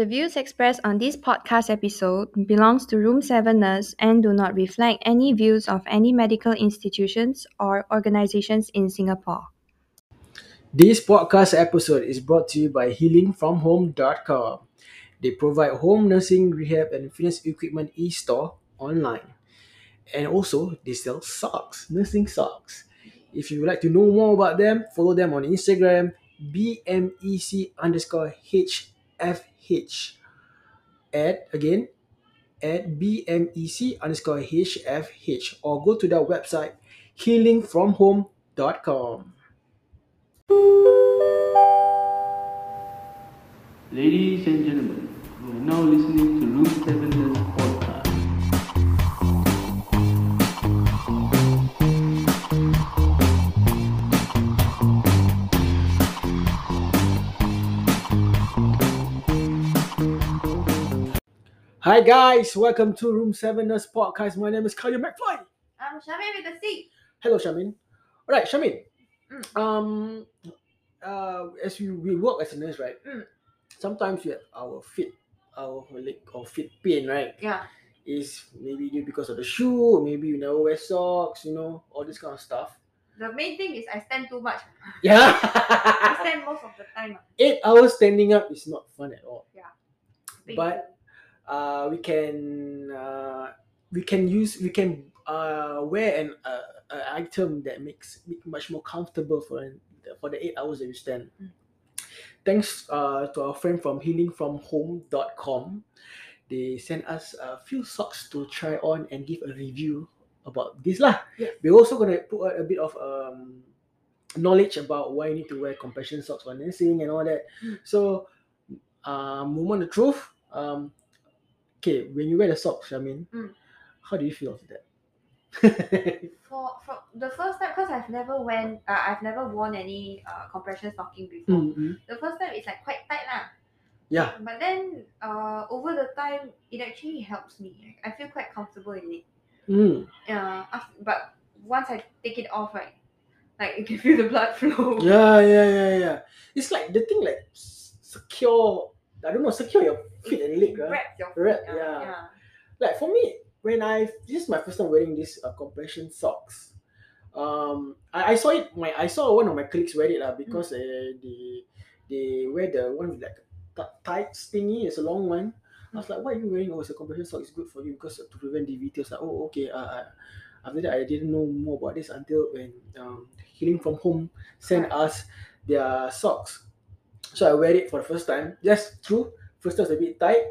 The views expressed on this podcast episode belongs to Room 7 Nurse and do not reflect any views of any medical institutions or organizations in Singapore. This podcast episode is brought to you by healingfromhome.com. They provide home nursing, rehab, and fitness equipment e-store online. And also, they sell socks, nursing socks. If you would like to know more about them, follow them on Instagram, BMEC underscore HFH. At, again, at BMEC underscore HFH. Or go to their website, healingfromhome.com. Ladies and gentlemen, you are now listening to Room 7 Hi guys, welcome to Room 7 Nurse Podcast. My name is Khalil McFly. I'm Shamin with the C. Hello Shamin. Alright, Shamin. Mm. Um uh as we, we work as a nurse, right? Mm. Sometimes we have our feet, our leg or feet pain, right? Yeah. Is maybe due because of the shoe, maybe you never wear socks, you know, all this kind of stuff. The main thing is I stand too much. Yeah. I stand most of the time. Eight hours standing up is not fun at all. Big- But uh, we can uh, we can use we can uh, wear an uh, an item that makes it much more comfortable for an, for the eight hours that you stand. Mm. Thanks uh, to our friend from healingfromhome.com. They sent us a few socks to try on and give a review about this lah. Yeah. We're also gonna put a, a bit of um, knowledge about why you need to wear compression socks when nursing and all that. Mm. So, uh, moment of truth. Um, okay, when you wear the socks, I mean, Mm. how do you feel of that? for, for the first time, because I've never went, uh, I've never worn any uh, compression stocking before. Mm-mm. The first time it's like quite tight lah. Yeah. But then uh, over the time, it actually helps me. I feel quite comfortable in it. Mm. Uh, af- but once I take it off, right, like you can feel the blood flow. Yeah, yeah, yeah, yeah. It's like the thing like secure. I don't know, secure your feet and leg. Ah. your Wrap, feet, uh, yeah. yeah. like for me when i this is my first time wearing this uh, compression socks um I, I saw it my i saw one of my colleagues wear it uh, because uh, they they wear the one with like t- tight thingy it's a long one i was like why are you wearing oh it's a compression sock it's good for you because to prevent DVT I was like oh okay uh, uh, after that i didn't know more about this until when um, healing from home sent us their socks so i wear it for the first time Just true first time was a bit tight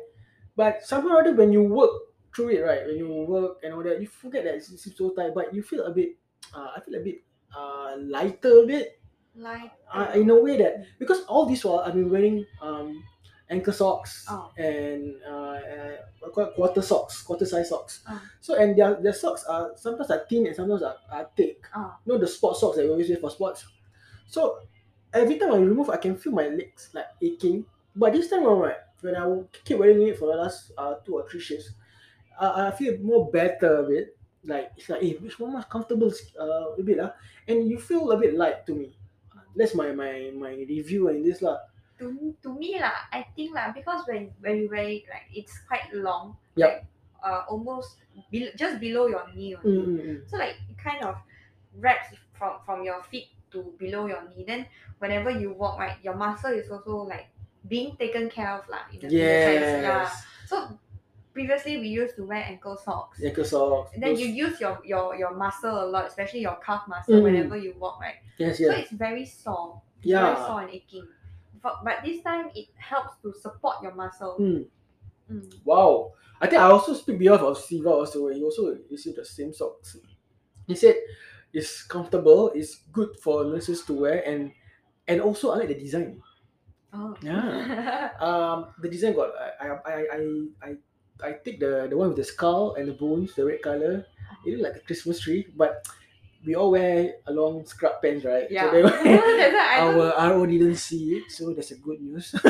but somehow or other when you work through it, right? When you work and all that, you forget that it's, it's so tight, but you feel a bit, uh, I feel a bit uh, lighter a bit Like uh, in a way that because all this while I've been wearing um, ankle socks Oh. and uh, uh, quarter socks, quarter size socks. Oh. So and their their socks are sometimes are thin and sometimes are, are thick. Oh. You know the sport socks that we always wear for sports. So every time I remove, I can feel my legs like aching. But this time around, right, when I keep wearing it for the last uh, two or three shifts, uh, I feel more better a bit. Like it's like, hey, which one more comfortable uh, a bit, uh, and you feel a bit light to me. That's my my my review in this lah. to, to me lah, I think lah because when when you wear it like it's quite long. Yeah. Like, uh, almost be- just below your knee. only. Mm, mm, mm. So like it kind of wraps from from your feet to below your knee. Then whenever you walk, right, your muscle is also like being taken care of lah. In a sense. Yeah. So previously we used to wear ankle socks. Ankle socks. And then those- you use your, your your muscle a lot, especially your calf muscle Mm. whenever you walk, right? yes, yes. So it's very sore. Yeah. Very sore and aching. But, but this time it helps to support your muscle. Mm. Mm. Wow. I think I also speak behalf of Siva also. He also received the same socks. He said it's comfortable, it's good for nurses to wear, and and also I like the design. Oh. Yeah. Um, the design got I I I I I, take the the one with the skull and the bones, the red color. It look like a Christmas tree, but we all wear a long scrub pants, right? yeah. So I our RO didn't see it, so that's a good news.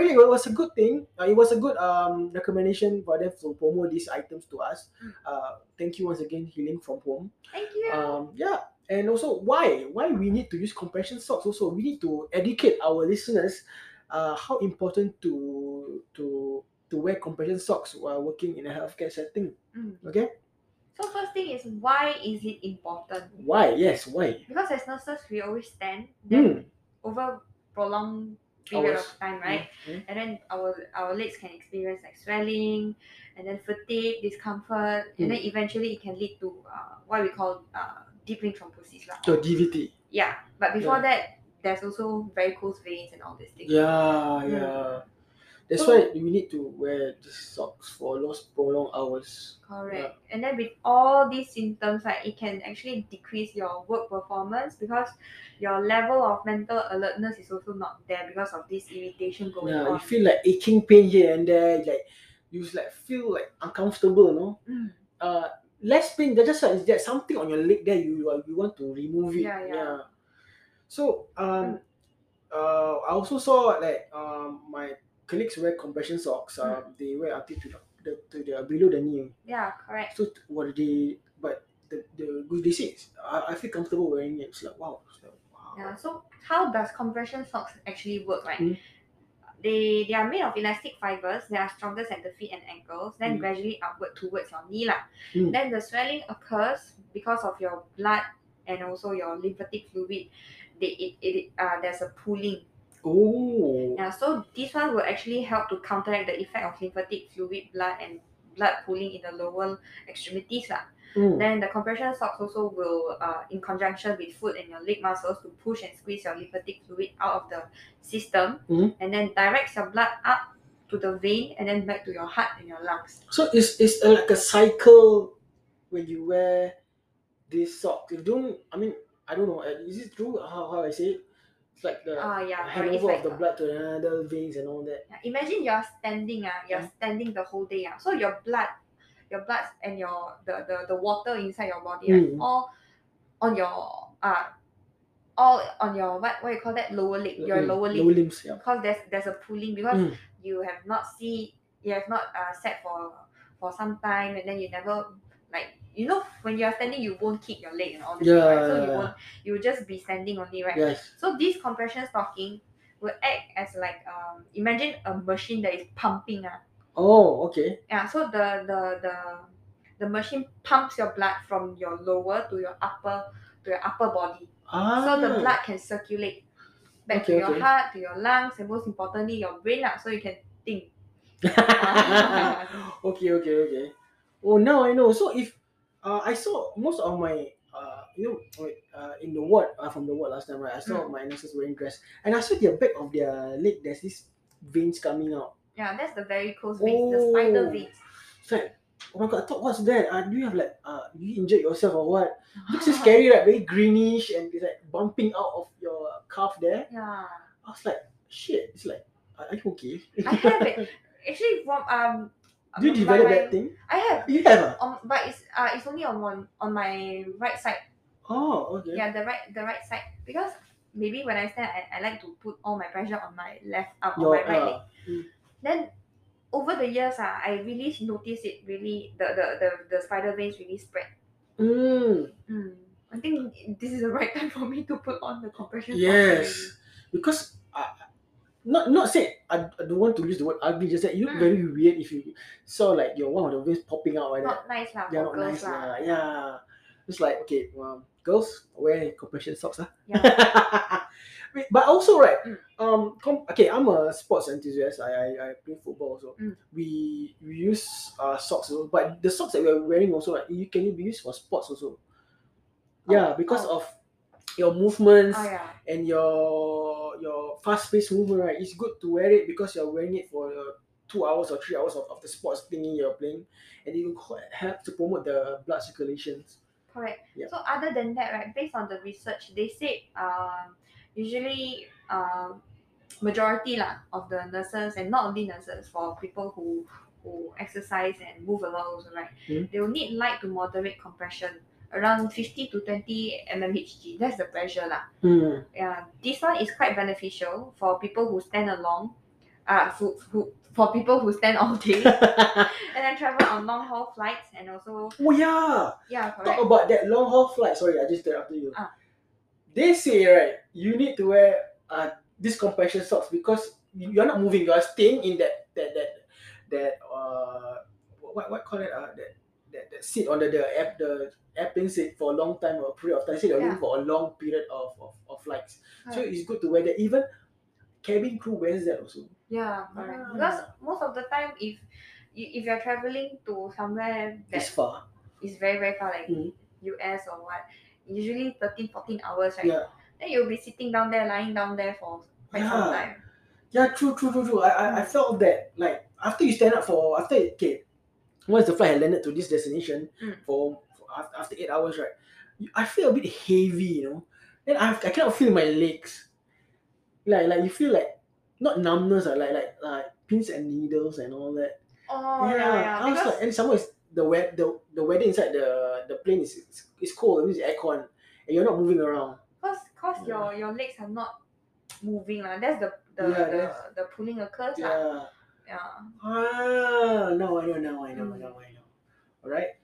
really, it was a good thing. Uh, it was a good um recommendation for them to promote these items to us. Mm. Uh, thank you once again, Healing from Home. Thank you. Um, yeah, and also why why we need to use compression socks. Also, we need to educate our listeners uh, how important to to to wear compression socks while working in a healthcare setting. Mm. Okay, So first thing is why is it important? why? Yes, why? Because as nurses we always stand Mm. then over prolonged period Hours. of time, right? Mm. And then our our legs can experience like swelling and then fatigue, discomfort, and Mm. then eventually it can lead to uh, what we call uh, deep vein thrombosis. lah. So DVT. Yeah, but before that, there's also varicose veins and all these things. Yeah, yeah. That's So- why we need to wear the socks for those prolonged hours. Correct. And then with all these symptoms, like it can actually decrease your work performance because your level of mental alertness is also not there because of this irritation going Yeah, you feel like aching pain here and there, like you like feel like uncomfortable, no? Mm. Uh less pain, there's just like there's something on your leg there you uh, you want to remove it. Yeah, yeah. So um uh I also saw like um my colleagues wear compression socks. Mm. Um they wear until to the, the to the below the knee. Yeah, correct. So what they but the the good they say I, I feel comfortable wearing it. It's like wow. It's like, wow. Yeah. So how does compression socks actually work, right? Mm. They they are made of elastic fibers. They are strongest at the feet and ankles, then Mm. gradually upward towards your knee. lah. Mm. Then the swelling occurs because of your blood and also your lymphatic fluid. They it, it uh, there's a pooling. Oh. Yeah, so this one will actually help to counteract the effect of lymphatic fluid, blood, and blood pooling in the lower extremities. lah. Mm. Then the compression socks also will, uh, in conjunction with foot and your leg muscles, to push and squeeze your lymphatic fluid out of the system, Mhm. and then directs your blood up to the vein and then back to your heart and your lungs. So it's it's a, like a cycle when you wear this sock. You don't. I mean, I don't know. uh, Is it true? How, how I say it? Like the Ah, yeah. It's like of the blood to another veins and all that. Yeah, imagine you're standing, ah, you're Yeah. standing the whole day, ah. So your blood, your blood and your the, the, the water inside your body, Mm. all on your uh all on your what what you call that lower leg, your Mm, lower leg. Lower limbs. Yeah. because there's there's a pooling because Mm. you have not see you have not uh, sat for for some time and then you never like you know when you are standing you won't kick your leg and all this thing, right? so you Yeah. won't you will just be standing only right Yes. so this compression stocking will act as like um imagine a machine that is pumping ah Oh, okay. yeah so the the the the machine pumps your blood from your lower to your upper to your upper body Ah. so the blood can circulate back Okay, to your okay. heart, to your lungs, and most importantly, your brain, lah, so you can think. okay, okay, okay. Oh, now I know. So if uh, I saw most of my uh, you know, uh, in the ward uh, from the ward last time, right? I saw Mm. my nurses wearing dress, and I saw their back of their leg. There's this veins coming out. Yeah, that's the very varicose veins, the spider Oh. veins. It's like, oh my god, I thought what's that? Uh, do you have like uh, you injured yourself or what? Looks so scary, right? Very greenish and it's like bumping out of your calf there. Yeah, I was like, shit. It's like, are are you okay? I have it. Actually, from um, Do you develop my- that thing? I have. You have. ah? Um, but it's uh, it's only on one on my right side. Oh, okay. Yeah, the right the right side because maybe when I stand, I, I like to put all my pressure on my left uh, on Your, my right leg. uh, mm. Then over the years, uh, I really noticed it really the, the, the, the spider veins really spread. Mm, Mm. I think this is the right time for me to put on the compression. yes. Because uh, not not say I, I don't want to use the word ugly, just that you look Mm. very weird if you saw like your one of the veins popping out like that. Not nice lah Yeah, not nice lah. lah. Yeah. It's like okay, um, girls wear compression socks, ah. Yeah. But also right, Mm. um, com- okay, I'm a sports enthusiast. I I, I play football also. Mm. We we use uh socks also, but the socks that we're wearing also, right, you can be used for sports also. Yeah, because oh. of your movements Oh yeah. and your your fast paced movement, right? It's good to wear it because you're wearing it for uh, two hours or three hours of, of the sports thingy you're playing, and it will help to promote the blood circulations. Correct. Yeah. So other than that, right, based on the research, they said um, usually um, majority lah of the nurses and not only nurses for people who who exercise and move a lot also, right? Mm. They will need light to moderate compression around 50 to 20 mmHg. That's the pressure lah. Hmm. Yeah, this one is quite beneficial for people who stand along, uh, who, who, for people who stand all day and then travel on long haul flights and also oh yeah, yeah, correct. talk about that long haul flight. Sorry, I just interrupted you. Ah. They say right, you need to wear uh this compression socks because you're not moving. You are staying in that that that that uh what what call it uh that that, that seat on the the app the airplane seat for a long time or a period of time. Say you're Yeah. for a long period of of, of flights. So it's good to wear that. Even cabin crew wears that also. Yeah, correct. Ah. Because most of the time, if you, if you're traveling to somewhere that It's far. is very very far, like Mm. US or what, usually 13, 14 hours, right? Yeah. Then you'll be sitting down there, lying down there for quite some Yeah. time. Yeah, true, true, true, true. I, I, I felt that like after you stand up for after okay, once the flight had landed to this destination Mm. for, for after, after eight hours, right? I feel a bit heavy, you know. Then I have, I cannot feel my legs. Like like you feel like not numbness, ah, like like like pins and needles and all that. Oh yeah, yeah. I was Because like, and some is the wet the the weather inside the the plane is is, is cold. It means aircon, and you're not moving around. cause, cause your your legs are not moving lah. That's the the, Yeah, the, the pulling occurs lah. Yeah. Yeah. Ah, no, I know, now I know, Mm. now I know. All right.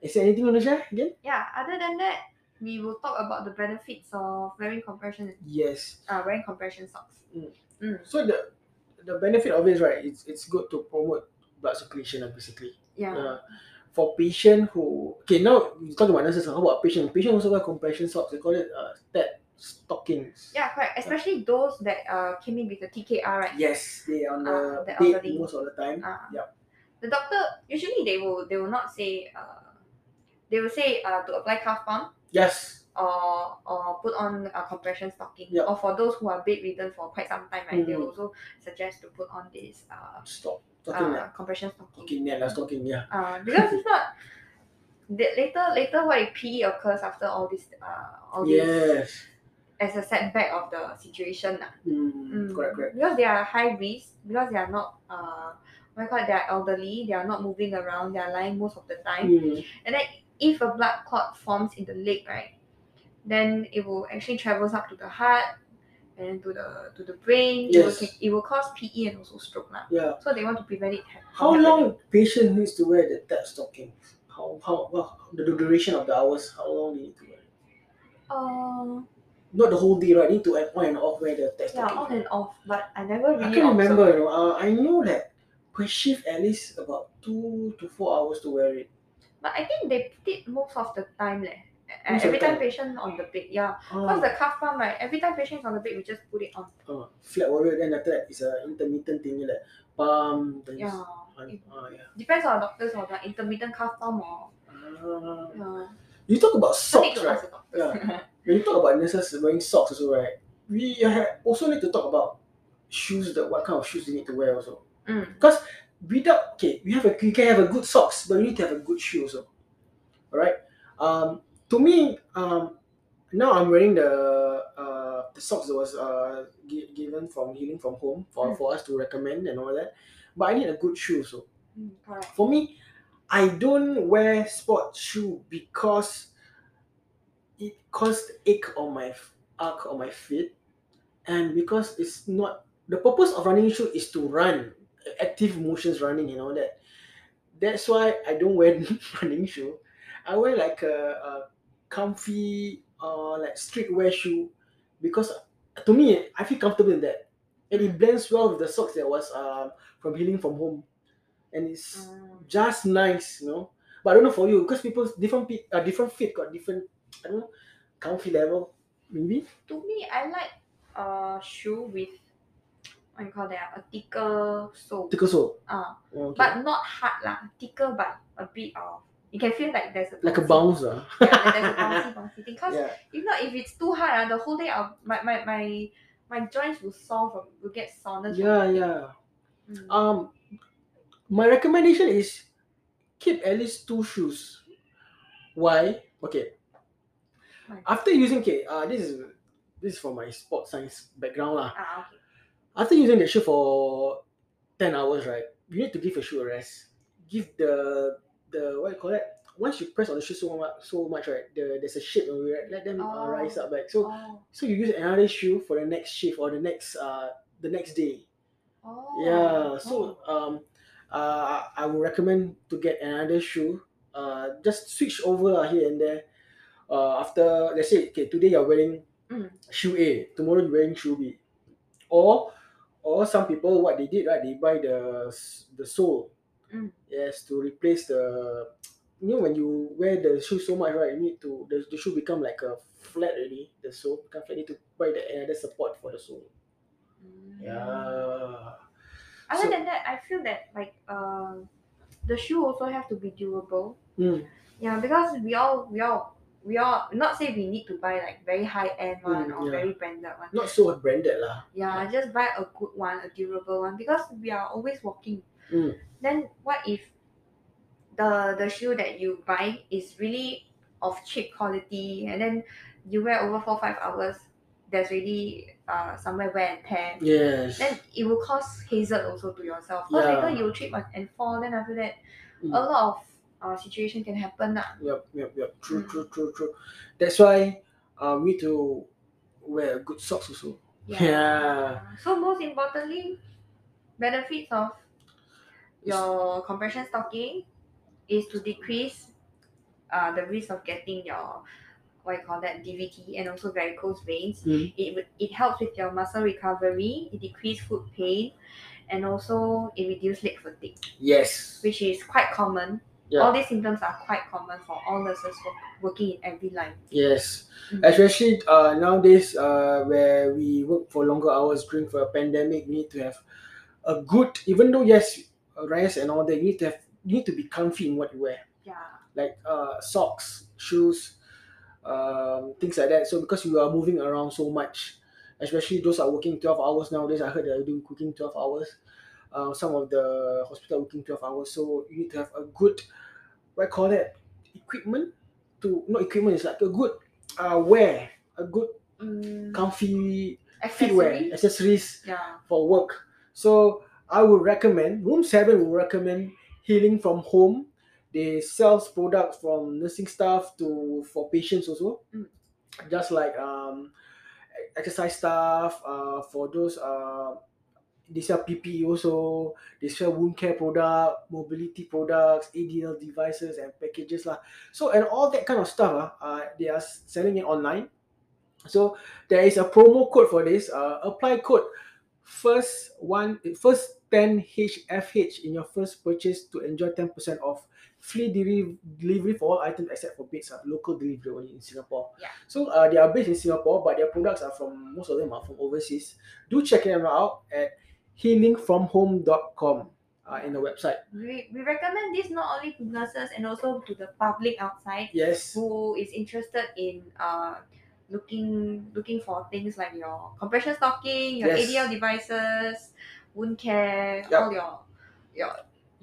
Is there anything you want to share again? Yeah. Other than that, we will talk about the benefits of wearing compression Yes. uh wearing compression socks. So the the benefit of it, right? It's it's good to promote blood circulation, basically. Yeah. Uh, for patient who okay now you talk about nurses. How about patient? Patient also wear compression socks. They call it uh that stockings. Yeah, correct. Especially those that uh came in with the TKR, right? Yes, they are on the Ah, the bed most of the time. Uh, Yep. The doctor usually they will they will not say uh they will say uh to apply calf pump Yes. or or put on a compression stocking. Yeah. Or for those who are bedridden for quite some time, right? They Mhm. will also suggest to put on this uh, Stop. Stocking. uh compression stocking. Stocking. Yeah, stocking. Yeah. Uh, because it's not, the, later later what if PE occurs after all this uh all this Yes. As a setback of the situation lah. Mm, Mm. Correct. Correct. Because they are high risk, because they are not uh what you call they are elderly, they are not moving around, they are lying most of the time. Mm. And then if a blood clot forms in the leg, right, then it will actually travels up to the heart and to the to the brain. It, will, Yes. it will cause PE and also stroke lah. Yeah. So they want to prevent it. How happening. long patient needs to wear the TED stocking? How how well, the duration of the hours? How long they need to wear? it? Uh, Not the whole day, right? Need to on and off where the tap yeah, on and off, but I never really I can observed. remember, you know. Uh, I know that per shift at least about two to four hours to wear it. But I think they put it most of the time leh. Most Every time time. patient on the bed, yeah. Because Uh, the calf pump, right? Every time patient is on the bed, we just put it on. uh, flat warrior. Then after that, it's a intermittent thing like pump. Then Yeah. Uh, yeah. Depends on the doctors or the intermittent calf pump or Uh, yeah. You talk about socks, right? doctors. When you talk about nurses wearing socks also, right? We also need to talk about shoes. That what kind of shoes you need to wear also. Mm. Because without okay, we have a you can have a good socks, but you need to have a good shoe also. Alright. Um to me, um now I'm wearing the uh the socks that was uh gi- given from healing from home for, Mm. for us to recommend and all that. But I need a good shoe also. Mm. For me, I don't wear sport shoe because it caused ache on my arc on my feet, and because it's not the purpose of running shoe is to run, active motions running and all that. That's why I don't wear running shoe. I wear like a, a comfy uh like streetwear shoe because to me I feel comfortable in that, and it blends well with the socks that was um from healing from home, and it's Mm. just nice, you know. But I don't know for you because people different pe- uh, different fit got different I don't know comfy level maybe. To me, I like uh shoe with what you call that ah, a thicker sole. Thicker sole. Uh, Okay. but not hard lah. Thicker but a bit of you can feel like there's a like a bouncy- bounce, uh. Yeah, like there's a bouncy bouncy thing. Cause yeah. if not, if it's too hard, uh, the whole day I'll, my, my my my joints will sore from will get soreness. Yeah, yeah. Mm. Um, my recommendation is keep at least two shoes. Why? Okay. Why? After using okay, uh, this is this is from my sports science background lah. Ah, okay. After using the shoe for ten hours, right? You need to give your shoe a rest. Give the the what you call it? Once you press on the shoe so much, so much, right? The, there's a shape, and we let them uh, Oh. rise up back. So Oh. so you use another shoe for the next shift or the next uh the next day. Oh. Yeah. So um uh I would recommend to get another shoe. Uh just switch over uh, here and there. Uh after let's say okay today you're wearing Mm. shoe A, tomorrow you're wearing shoe B. Or or some people what they did right they buy the the sole Mm. yes to replace the you know when you wear the shoe so much right you need to the, the shoe become like a flat already the sole become flat you need to buy the another support for the sole Mm. yeah Other than that, I feel that like uh, the shoe also have to be durable. Mm. Yeah, because we all we all we all not say we need to buy like very high end one Mm, or yeah. very branded one. not so branded lah Yeah, just buy a good one, a durable one because we are always walking. Mm. Then what if the the shoe that you buy is really of cheap quality and then you wear over four five hours, there's really uh somewhere wear and tear. yes Then it will cause hazard also to yourself. Because Yeah. later you trip and- fall, then after that Mm. a lot of uh, situation can happen. lah. Yep, yep, yep. True, Mm. true, true, true. That's why uh, we need to wear good socks also. Yeah. So most importantly, benefits of your compression stocking is to decrease uh, the risk of getting your what you call that DVT and also varicose veins. Mm. It would it helps with your muscle recovery. It decreases foot pain, and also it reduces leg fatigue, Yes. which is quite common. Yeah. All these symptoms are quite common for all nurses working in every line. Yes. Mm. Especially uh, nowadays, uh, where we work for longer hours during for a pandemic, we need to have a good. Even though yes, rest and all that, you need to have. You need to be comfy in what you wear, Yeah. like uh, socks, shoes, um, things like that. So because you are moving around so much, especially those are working twelve hours nowadays. I heard they are doing cooking twelve hours. Uh, some of the hospital working twelve hours. So you need to have a good, what I call that, equipment to not equipment. It's like a good uh, wear, a good Mm, comfy footwear accessories Yeah. for work. So I would recommend Room Seven will recommend healing from home. They sell products from nursing staff to for patients also. Mm. Just like um, exercise stuff. Uh, for those uh, they sell PPE also. They sell wound care product, mobility products, ADL devices and packages lah. So and all that kind of stuff. Uh, uh, they are selling it online. So there is a promo code for this. Uh, apply code first one first 10 HFH in your first purchase to enjoy 10% off free deli- delivery for all items except for beds, uh, local delivery only in Singapore. Yeah. So uh, they are based in Singapore, but their products are from most of them are from overseas. Do check them out at healingfromhome.com uh, in the website. We, we recommend this not only to nurses and also to the public outside Yes. who is interested in uh looking looking for things like your compression stocking, your Yes. ADL devices, wound care, Yup. all your your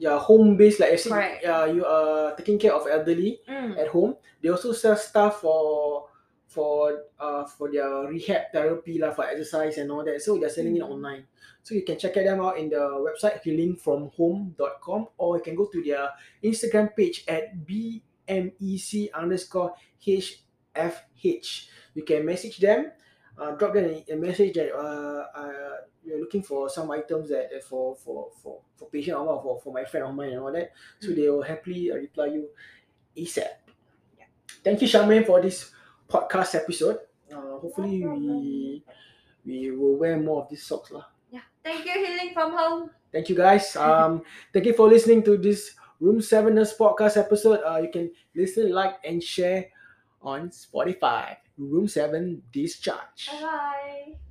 Yeah, home based like I said, Correct. uh, you are taking care of elderly mm, at home. They also sell stuff for for uh for their rehab therapy lah for exercise and all that. So they're selling it Mm. online. So you can check them out in the website healingfromhome.com or you can go to their Instagram page at BMEC underscore HFH. You can message them, uh, drop them a, message that uh, uh you're looking for some items that, that for for for for patient or for for my friend of mine and all that. So Mm. they will happily uh, reply you ASAP. Thank you, Charmaine, for this podcast episode. Uh, hopefully we we will wear more of these socks lah. yeah. Thank you, healing from home. Thank you guys. Um, thank you for listening to this Room Seven Nurse podcast episode. Uh, you can listen, like, and share on Spotify. Room Seven Discharge. Bye bye.